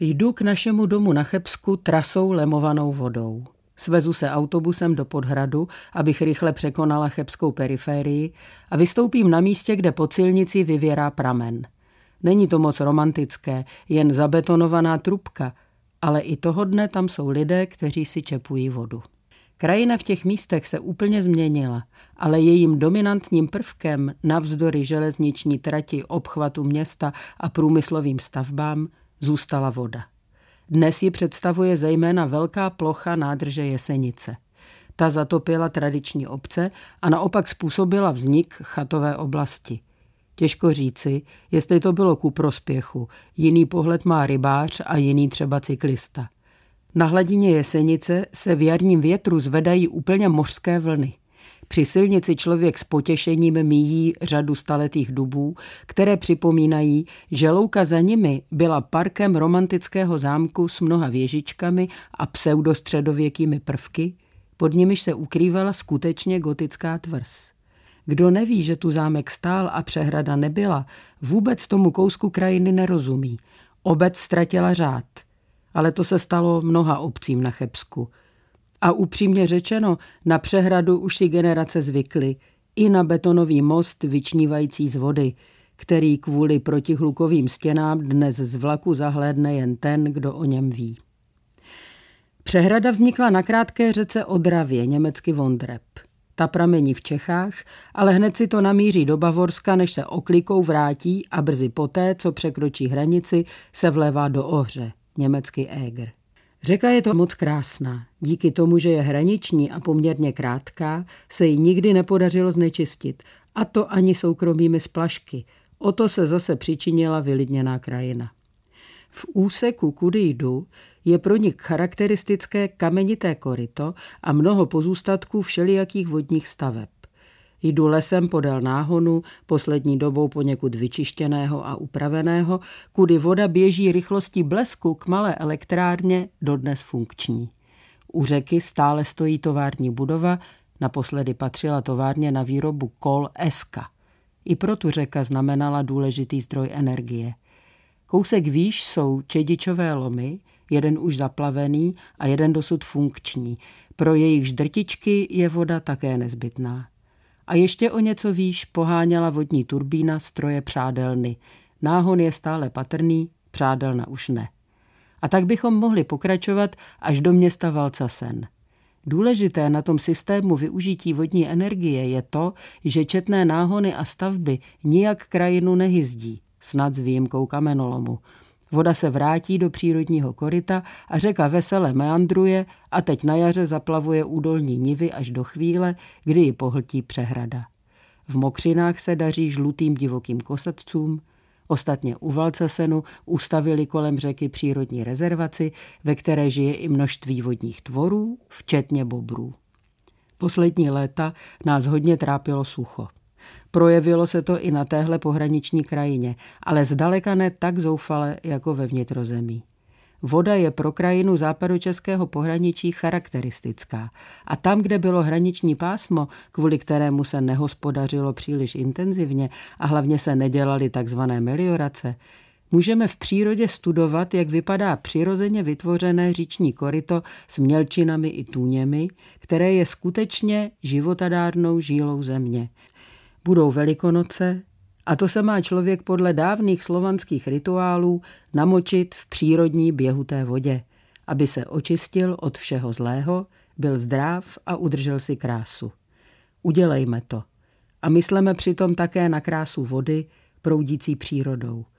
Jdu k našemu domu na Chebsku trasou lemovanou vodou. Svezu se autobusem do Podhradu, abych rychle překonala chebskou periférii a vystoupím na místě, kde pod silnici vyvěrá pramen. Není to moc romantické, jen zabetonovaná trubka, ale i toho dne tam jsou lidé, kteří si čepují vodu. Krajina v těch místech se úplně změnila, ale jejím dominantním prvkem navzdory železniční trati, obchvatu města a průmyslovým stavbám zůstala voda. Dnes ji představuje zejména velká plocha nádrže Jesenice. Ta zatopila tradiční obce a naopak způsobila vznik chatové oblasti. Těžko říci, jestli to bylo ku prospěchu. Jiný pohled má rybář a jiný třeba cyklista. Na hladině Jesenice se v jarním větru zvedají úplně mořské vlny. Při silnici člověk s potěšením míjí řadu staletých dubů, které připomínají, že louka za nimi byla parkem romantického zámku s mnoha věžičkami a pseudostředověkými prvky, pod nimiž se ukrývala skutečně gotická tvrz. Kdo neví, že tu zámek stál a přehrada nebyla, vůbec tomu kousku krajiny nerozumí. Obec ztratila řád. Ale to se stalo mnoha obcím na Chebsku – a upřímně řečeno, na přehradu už si generace zvykly, i na betonový most vyčnívající z vody, který kvůli protihlukovým stěnám dnes z vlaku zahlédne jen ten, kdo o něm ví. Přehrada vznikla na krátké řece Odravě, německy Vondreb. Ta pramení v Čechách, ale hned si to namíří do Bavorska, než se oklikou vrátí a brzy poté, co překročí hranici, se vlevá do Ohře, německy Eger. Řeka je to moc krásná. Díky tomu, že je hraniční a poměrně krátká, se jí nikdy nepodařilo znečistit. A to ani soukromými splašky. O to se zase přičinila vylidněná krajina. V úseku, kudy jdu, je pro nich charakteristické kamenité koryto a mnoho pozůstatků všelijakých vodních staveb. Jdu lesem podél náhonu, poslední dobou poněkud vyčištěného a upraveného, kudy voda běží rychlostí blesku k malé elektrárně, dodnes funkční. U řeky stále stojí tovární budova, naposledy patřila továrně na výrobu kol Eska. I pro tu řeka znamenala důležitý zdroj energie. Kousek výš jsou čedičové lomy, jeden už zaplavený a jeden dosud funkční. Pro jejich ždrtičky je voda také nezbytná. A ještě o něco výš poháněla vodní turbína stroje přádelny. Náhon je stále patrný, přádelna už ne. A tak bychom mohli pokračovat až do města Valcasen. Důležité na tom systému využití vodní energie je to, že četné náhony a stavby nijak krajinu nehyzdí, snad s výjimkou kamenolomu. Voda se vrátí do přírodního koryta a řeka vesele meandruje a teď na jaře zaplavuje údolní nivy až do chvíle, kdy ji pohltí přehrada. V mokřinách se daří žlutým divokým kosatcům, Ostatně u Valcasenu ustavili kolem řeky přírodní rezervaci, ve které žije i množství vodních tvorů, včetně bobrů. Poslední léta nás hodně trápilo sucho. Projevilo se to i na téhle pohraniční krajině, ale zdaleka ne tak zoufale jako ve vnitrozemí. Voda je pro krajinu západočeského pohraničí charakteristická a tam, kde bylo hraniční pásmo, kvůli kterému se nehospodařilo příliš intenzivně a hlavně se nedělaly takzvané meliorace, můžeme v přírodě studovat, jak vypadá přirozeně vytvořené říční koryto s mělčinami i tůněmi, které je skutečně životadárnou žílou země. Budou velikonoce a to se má člověk podle dávných slovanských rituálů namočit v přírodní běhuté vodě, aby se očistil od všeho zlého, byl zdrav a udržel si krásu. Udělejme to. A mysleme přitom také na krásu vody, proudící přírodou –